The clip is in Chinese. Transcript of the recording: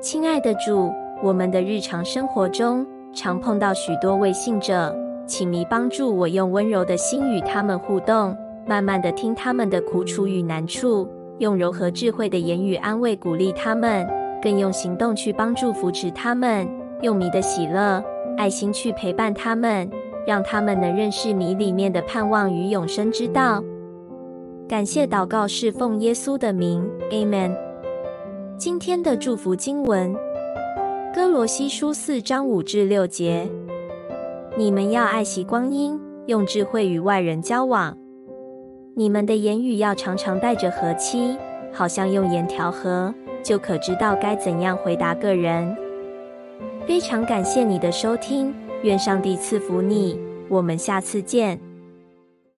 亲爱的主，我们的日常生活中常碰到许多未信者，请你帮助我用温柔的心与他们互动，慢慢的听他们的苦楚与难处，用柔和智慧的言语安慰鼓励他们，更用行动去帮助扶持他们，用你的喜乐、爱心去陪伴他们，让他们能认识你里面的盼望与永生之道。感谢祷告是奉耶稣的名，Amen。今天的祝福经文：歌罗西书四章五至六节。你们要爱惜光阴，用智慧与外人交往。你们的言语要常常带着和气，好像用盐调和，就可知道该怎样回答个人。非常感谢你的收听，愿上帝赐福你。我们下次见。